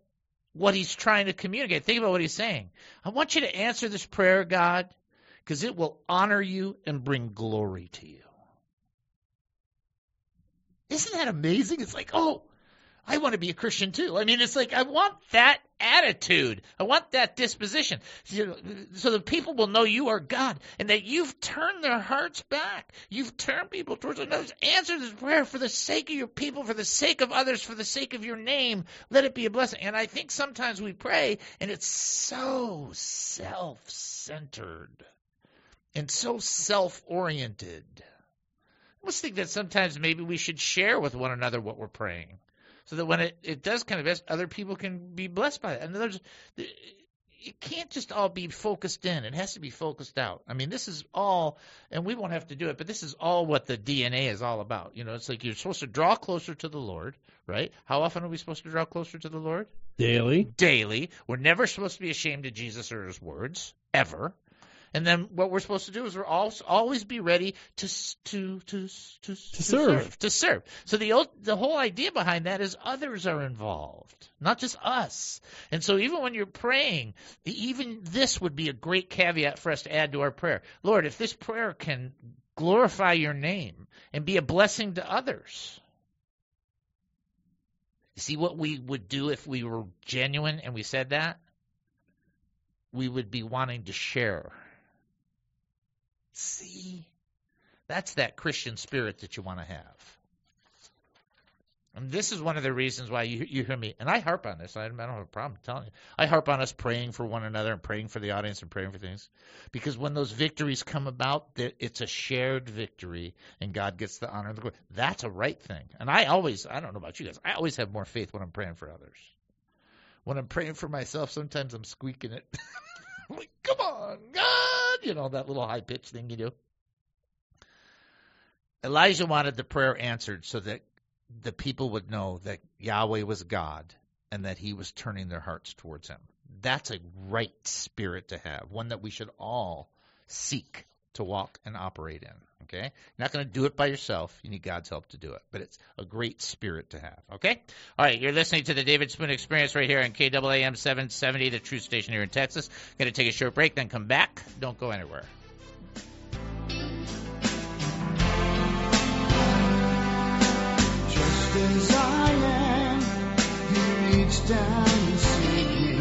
Speaker 2: what he's trying to communicate. Think about what he's saying. I want you to answer this prayer, God, because it will honor you and bring glory to you. Isn't that amazing? It's like, oh, I want to be a Christian too. I mean, it's like I want that attitude. I want that disposition. So the people will know you are God and that you've turned their hearts back. You've turned people towards others. Answer this prayer for the sake of your people, for the sake of others, for the sake of your name. Let it be a blessing. And I think sometimes we pray and it's so self-centered and so self-oriented. I must think that sometimes maybe we should share with one another what we're praying so that when it, it does kind of other people can be blessed by it. And there's, it can't just all be focused in. It has to be focused out. I mean, this is all, and we won't have to do it, but this is all what the DNA is all about. You know, it's like you're supposed to draw closer to the Lord, right? How often are we supposed to draw closer to the Lord?
Speaker 13: Daily.
Speaker 2: Daily. We're never supposed to be ashamed of Jesus or his words, ever. And then what we're supposed to do is we're all, always be ready to to to to, s- to
Speaker 13: serve.
Speaker 2: to serve. So the old, the whole idea behind that is others are involved, not just us. And so even when you're praying, even this would be a great caveat for us to add to our prayer. Lord, if this prayer can glorify your name and be a blessing to others. You see what we would do if we were genuine and we said that? We would be wanting to share. See? That's that Christian spirit that you want to have. And this is one of the reasons why you, you hear me, and I harp on this. I, I don't have a problem telling you. I harp on us praying for one another and praying for the audience and praying for things. Because when those victories come about, it's a shared victory, and God gets the honor and the glory. That's a right thing. And I always, I don't know about you guys, I always have more faith when I'm praying for others. When I'm praying for myself, sometimes I'm squeaking it. (laughs) Like, come on, God! You know, that little high pitched thing you do. Elijah wanted the prayer answered so that the people would know that Yahweh was God and that he was turning their hearts towards him. That's a right spirit to have, one that we should all seek to walk and operate in. Okay? You're not going to do it by yourself. You need God's help to do it. But it's a great spirit to have. Okay? All right, you're listening to the David Spoon Experience right here on KAAM 770, the true station here in Texas. Going to take a short break, then come back. Don't go anywhere.
Speaker 12: Just as I am, He reached down and saved me.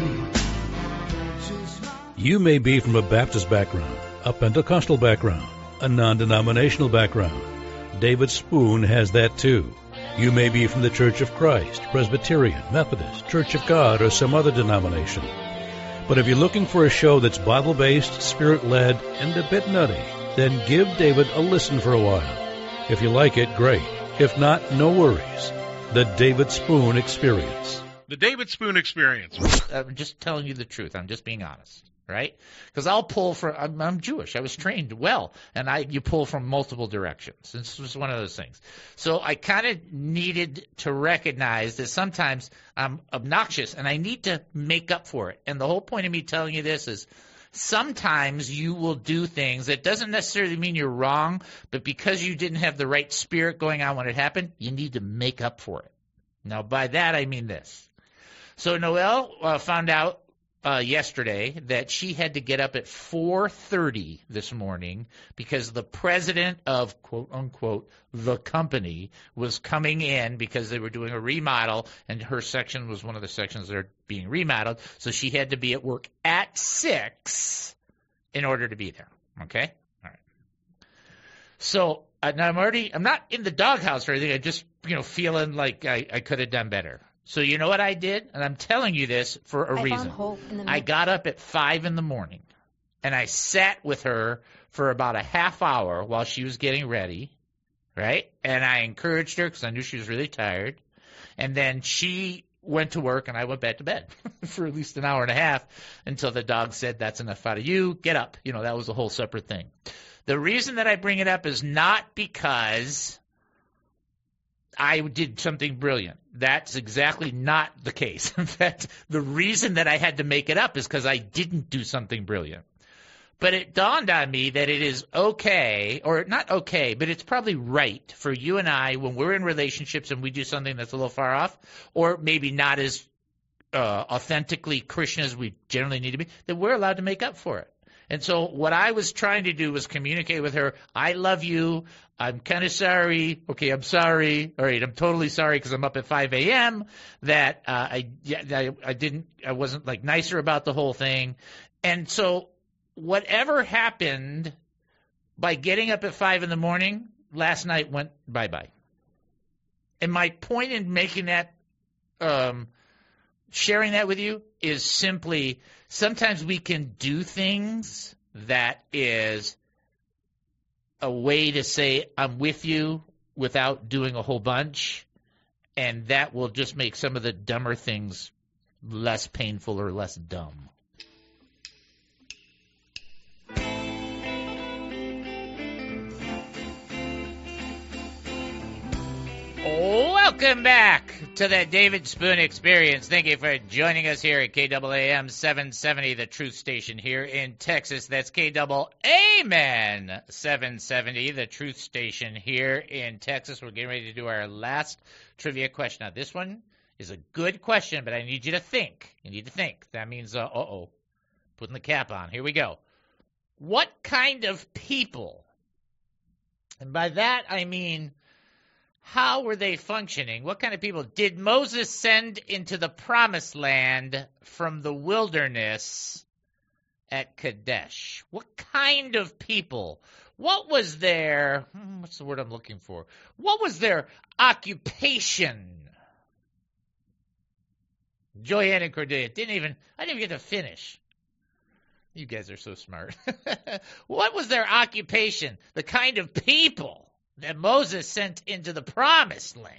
Speaker 5: You may be from a Baptist background, a Pentecostal background, a non denominational background. David Spoon has that too. You may be from the Church of Christ, Presbyterian, Methodist, Church of God, or some other denomination. But if you're looking for a show that's Bible based, spirit led, and a bit nutty, then give David a listen for a while. If you like it, great. If not, no worries. The David Spoon Experience.
Speaker 8: The David Spoon Experience.
Speaker 2: I'm just telling you the truth. I'm just being honest, right? Because I'll pull from. I'm, I'm Jewish. I was trained well, and I you pull from multiple directions. This was one of those things. So I kind of needed to recognize that sometimes I'm obnoxious, and I need to make up for it. And the whole point of me telling you this is. Sometimes you will do things that doesn't necessarily mean you're wrong, but because you didn't have the right spirit going on when it happened, you need to make up for it. Now, by that I mean this. So Noel uh, found out uh, yesterday that she had to get up at 4:30 this morning because the president of quote unquote the company was coming in because they were doing a remodel and her section was one of the sections that are being remodeled. So she had to be at work at six in order to be there. Okay, all right. So uh, now I'm already I'm not in the doghouse or anything. I'm just you know feeling like I, I could have done better. So you know what I did, and I'm telling you this for a
Speaker 14: I
Speaker 2: reason.
Speaker 14: found hope in the
Speaker 2: I got up at five in the morning, and I sat with her for about a half hour while she was getting ready, right? And I encouraged her because I knew she was really tired. And then she went to work, and I went back to bed (laughs) for at least an hour and a half until the dog said, "That's enough out of you. Get up." You know, that was a whole separate thing. The reason that I bring it up is not because I did something brilliant. That's exactly not the case. (laughs) In fact, the reason that I had to make it up is because I didn't do something brilliant. But it dawned on me that it is okay, or not okay, but it's probably right for you and I when we're in relationships and we do something that's a little far off, or maybe not as uh, authentically Christian as we generally need to be, that we're allowed to make up for it. And so what I was trying to do was communicate with her, I love you. I'm kind of sorry. Okay, I'm sorry. All right, I'm totally sorry because I'm up at 5 a.m. That uh, I, yeah, I I didn't I wasn't like nicer about the whole thing. And so whatever happened by getting up at five in the morning last night went bye bye. And my point in making that um, sharing that with you is simply sometimes we can do things that is a way to say, I'm with you without doing a whole bunch. And that will just make some of the dumber things less painful or less dumb. Oh. Welcome back to the David Spoon Experience. Thank you for joining us here at KAAM 770, the truth station here in Texas. That's KAAM 770, the truth station here in Texas. We're getting ready to do our last trivia question. Now, this one is a good question, but I need you to think. You need to think. That means, uh oh, putting the cap on. Here we go. What kind of people, and by that I mean, how were they functioning? What kind of people did Moses send into the promised land from the wilderness at Kadesh? What kind of people? What was their, hmm, what's the word I'm looking for? What was their occupation? Joanne and Cordelia didn't even, I didn't even get to finish. You guys are so smart. (laughs) what was their occupation? The kind of people that Moses sent into the promised land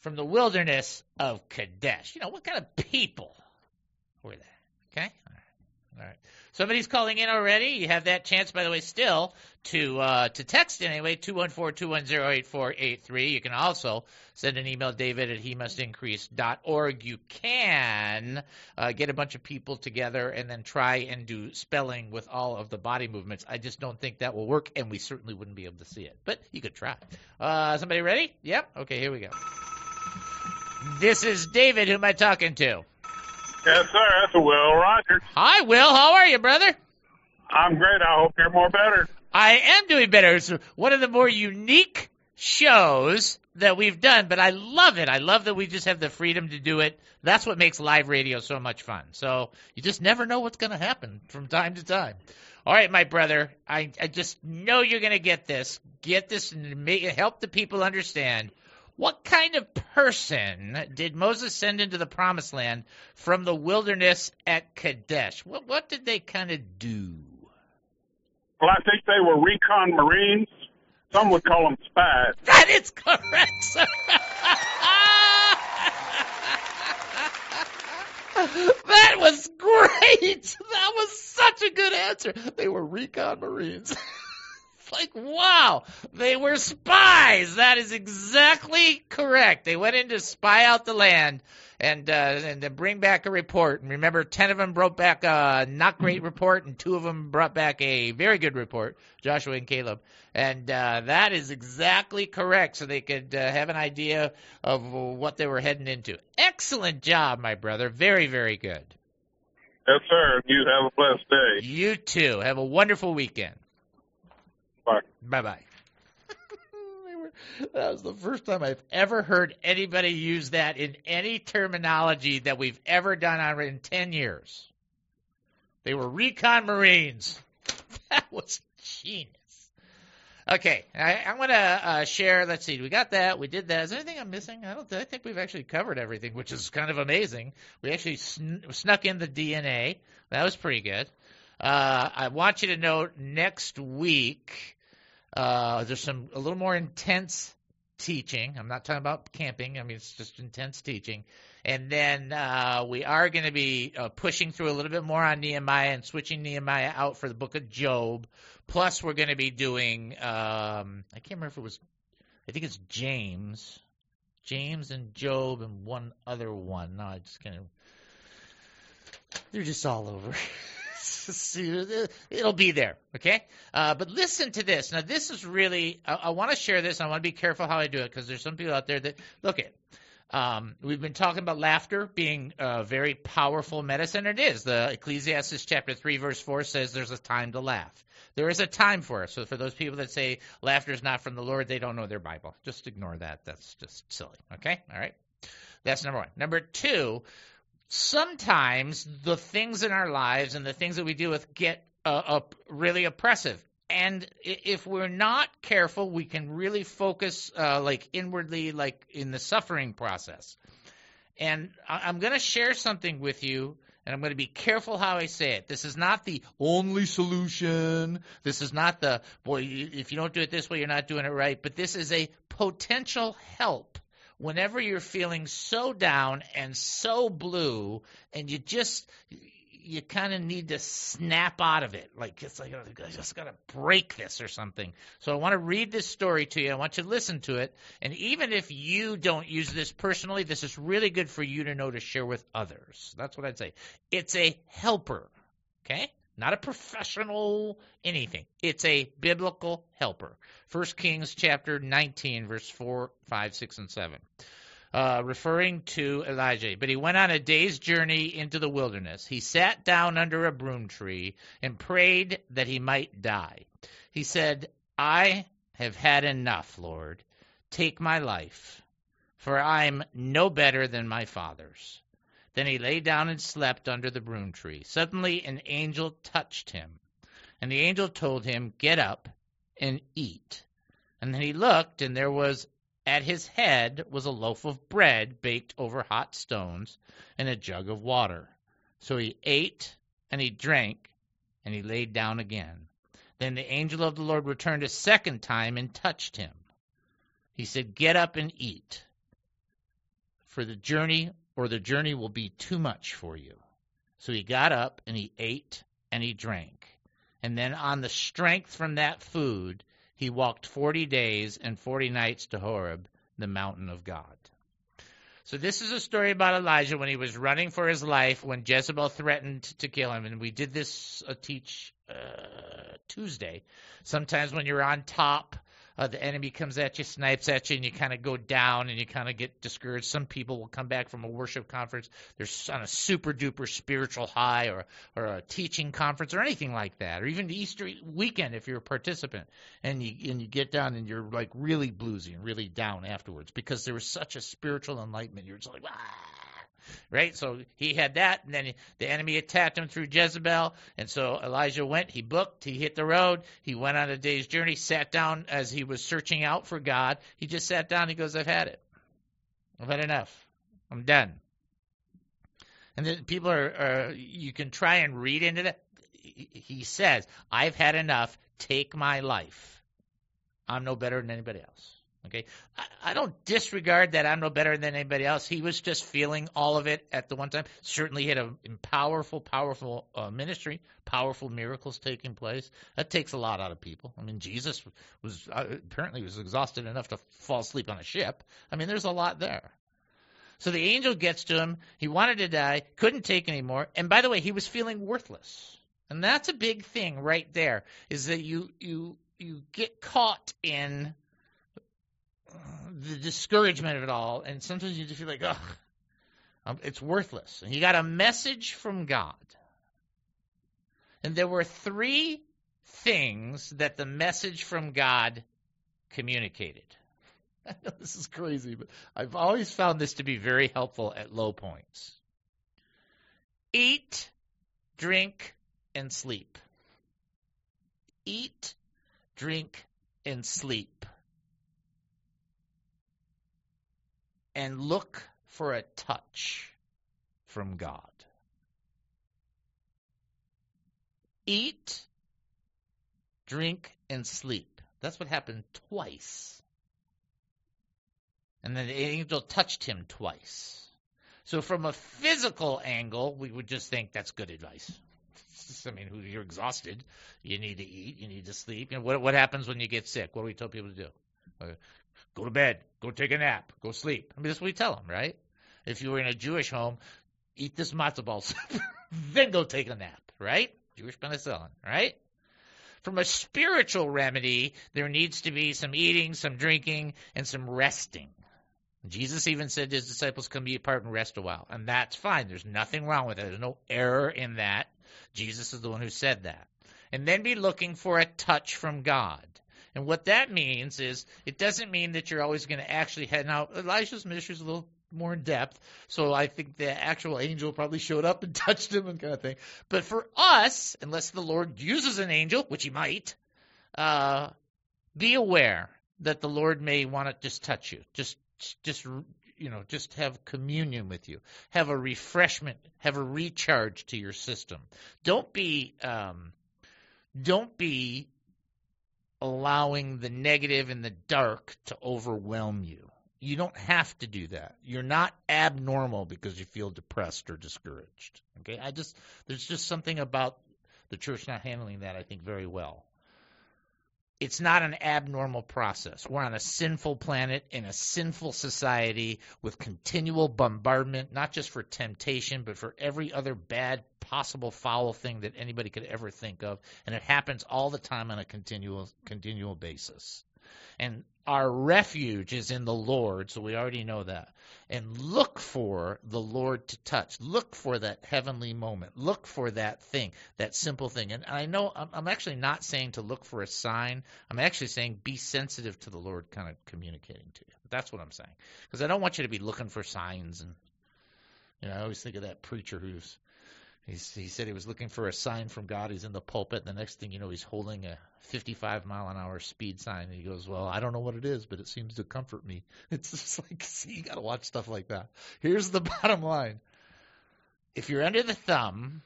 Speaker 2: from the wilderness of Kadesh. You know, what kind of people were they? Okay? All right. All right. Somebody's calling in already. You have that chance, by the way, still to uh, to text anyway, 214-210-8483. You can also send an email, david at he must increase.org. You can uh, get a bunch of people together and then try and do spelling with all of the body movements. I just don't think that will work, and we certainly wouldn't be able to see it. But you could try. Uh, somebody ready? Yep. Okay, here we go. This is David. Who am I talking to?
Speaker 13: Yes, sir. That's Will Rogers.
Speaker 2: Hi, Will. How are you, brother?
Speaker 13: I'm great. I hope you're more better.
Speaker 2: I am doing better. It's one of the more unique shows that we've done, but I love it. I love that we just have the freedom to do it. That's what makes live radio so much fun. So you just never know what's going to happen from time to time. All right, my brother, I, I just know you're going to get this. Get this and make, help the people understand what kind of person did Moses send into the promised land from the wilderness at Kadesh? What, what did they kind of do?
Speaker 13: Well, I think they were recon Marines. Some would call them spies. (laughs)
Speaker 2: That is correct, sir. (laughs) that was great. (laughs) That was such a good answer. They were recon Marines. Like, wow, they were spies. That is exactly correct. They went in to spy out the land and uh, and then bring back a report. And remember, ten of them brought back a not great report, and two of them brought back a very good report. Joshua and Caleb, and uh, that is exactly correct. So they could uh, have an idea of what they were heading into. Excellent job, my brother. Very very good.
Speaker 13: Yes, sir. You have a blessed day.
Speaker 2: You too. Have a wonderful weekend.
Speaker 13: Bye.
Speaker 2: Bye bye. (laughs) that was the first time I've ever heard anybody use that in any terminology that we've ever done on in ten years. They were recon Marines. (laughs) That was genius. Okay, I, I'm going to uh, share. Let's see, we got that. We did that. Is there anything I'm missing? I don't. I think we've actually covered everything, which is kind of amazing. We actually sn- snuck in the DNA. That was pretty good. Uh, I want you to know next week uh, there's some a little more intense teaching. I'm not talking about camping. I mean it's just intense teaching. And then uh, we are going to be uh, pushing through a little bit more on Nehemiah and switching Nehemiah out for the book of Job. Plus, we're going to be doing um, I can't remember if it was I think it's James, James and Job and one other one. No, I just kind of they're just all over. (laughs) (laughs) it'll be there, okay? Uh, but listen to this. Now, this is really, I, I want to share this, I want to be careful how I do it because there's some people out there that, look at, um, we've been talking about laughter being a very powerful medicine. It is. The Ecclesiastes chapter 3, verse 4 says there's a time to laugh. There is a time for it. So for those people that say laughter is not from the Lord, they don't know their Bible. Just ignore that. That's just silly. Okay? All right? That's number one. Number two, sometimes the things in our lives and the things that we deal with get uh, up really oppressive. And if we're not careful, we can really focus uh, like inwardly, like in the suffering process. And I'm going to share something with you, and I'm going to be careful how I say it. This is not the only solution. This is not the, boy, if you don't do it this way, you're not doing it right. But this is a potential help whenever you're feeling so down and so blue and you just you kind of need to snap out of it. Like it's like I just got to break this or something. So I want to read this story to you. I want you to listen to it. And even if you don't use this personally, this is really good for you to know to share with others. That's what I'd say. It's a helper. Okay? Not a professional anything. It's a biblical helper. First Kings chapter 19 verse 4, 5, 6 and 7 uh, referring to Elijah. But he went on a day's journey into the wilderness. He sat down under a broom tree and prayed that he might die. He said, I have had enough, Lord. Take my life, for I'm no better than my father's. Then he lay down and slept under the broom tree. Suddenly an angel touched him, and the angel told him, Get up and eat. And then he looked, and there was at his head was a loaf of bread baked over hot stones and a jug of water. So he ate and he drank and he laid down again. Then the angel of the Lord returned a second time and touched him. He said, Get up and eat, for the journey or the journey will be too much for you. So he got up and he ate and he drank. And then on the strength from that food, he walked 40 days and 40 nights to Horeb, the mountain of God. So this is a story about Elijah when he was running for his life when Jezebel threatened to kill him. And we did this uh, teach uh, Tuesday. Sometimes when you're on top uh, the enemy comes at you, snipes at you, and you kind of go down and you kind of get discouraged. Some people will come back from a worship conference, they're on a super duper spiritual high, or or a teaching conference, or anything like that, or even the Easter weekend if you're a participant, and you and you get down and you're like really bluesy and really down afterwards because there was such a spiritual enlightenment. You're just like, ah right? So he had that, and then the enemy attacked him through Jezebel, and so Elijah went. He booked. He hit the road. He went on a day's journey. Sat down as he was searching out for God. He just sat down. He goes, "I've had it. I've had enough. I'm done." And then people are, are you can try and read into that. He says, "I've had enough. Take my life. I'm no better than anybody else." Okay, I, I, don't disregard that I'm no better than anybody else. He was just feeling all of it at the one time. Certainly, he had a powerful, powerful uh, ministry, powerful miracles taking place. That takes a lot out of people. I mean, Jesus was uh, apparently was exhausted enough to fall asleep on a ship. I mean, there's a lot there. So the angel gets to him. He wanted to die, couldn't take anymore. And by the way, he was feeling worthless. And that's a big thing right there. Is that you you you get caught in the discouragement of it all, and sometimes you just feel like, ugh, um, it's worthless. And he got a message from God. And there were three things that the message from God communicated. (laughs) I know this is crazy, but I've always found this to be very helpful at low points. Eat, drink, and sleep. Eat, drink, and sleep. And look for a touch from God. Eat, drink, and sleep. That's what happened twice. And then the angel touched him twice. So, from a physical angle, we would just think that's good advice. (laughs) I mean, you're exhausted. You need to eat. You need to sleep. And what what happens when you get sick? What do we tell people to do? Uh, Go to bed. Go take a nap. Go sleep. I mean, that's what we tell them, right? If you were in a Jewish home, eat this matzo ball soup, (laughs) then go take a nap, right? Jewish penicillin, right? From a spiritual remedy, there needs to be some eating, some drinking, and some resting. Jesus even said to his disciples, Come be apart and rest a while. And that's fine. There's nothing wrong with it. There's no error in that. Jesus is the one who said that. And then be looking for a touch from God. And what that means is it doesn't mean that you're always going to actually head out. Elisha's ministry is a little more in depth, so I think the actual angel probably showed up and (laughs) touched him and kind of thing. But for us, unless the Lord uses an angel, which he might, uh, be aware that the Lord may want to just touch you, just just you know, just have communion with you, have a refreshment, have a recharge to your system. Don't be um, don't be allowing the negative and the dark to overwhelm you. You don't have to do that. You're not abnormal because you feel depressed or discouraged. Okay? I just there's just something about the church not handling that I think very well. It's not an abnormal process. We're on a sinful planet in a sinful society with continual bombardment, not just for temptation, but for every other bad, possible, foul thing that anybody could ever think of. And it happens all the time on a continual, continual basis. And our refuge is in the Lord, so we already know that. And look for the Lord to touch. Look for that heavenly moment. Look for that thing, that simple thing. And I know I'm, actually not saying to look for a sign. I'm actually saying be sensitive to the Lord kind of communicating to you. That's what I'm saying. Because I don't want you to be looking for signs. And, you know, I always think of that preacher who's He's, he said he was looking for a sign from God. He's in the pulpit. The next thing you know, he's holding a 55 mile an hour speed sign. And he goes, Well, I don't know what it is, but it seems to comfort me. (laughs) It's just like, (laughs) see, you got to watch stuff like that. Here's the (laughs) bottom line if you're under the thumb,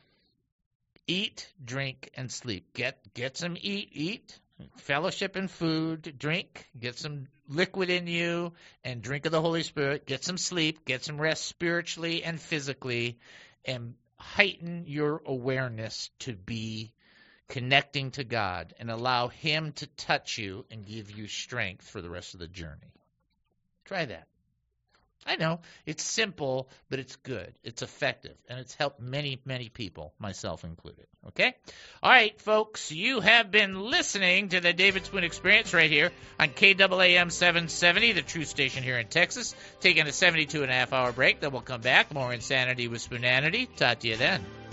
Speaker 2: eat, drink, and sleep. Get, get some eat, eat, fellowship and food, drink, get some liquid in you, and drink of the Holy Spirit. Get some sleep, get some rest spiritually and physically, and heighten your awareness to be connecting to God and allow Him to touch you and give you strength for the rest of the journey. Try that. I know it's simple, but it's good. It's effective, and it's helped many, many people, myself included. Okay? All right, folks, you have been listening to the David Spoon Experience right here on KAAM 770, the true station here in Texas. Taking a 72 and a half hour break, then we'll come back. More insanity with Spoonanity. Talk to you then.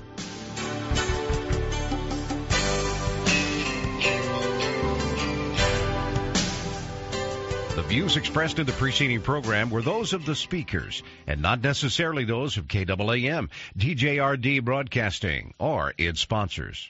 Speaker 14: Views expressed in the preceding program were those of the speakers and not necessarily those of KAAM, DJRD Broadcasting, or its sponsors.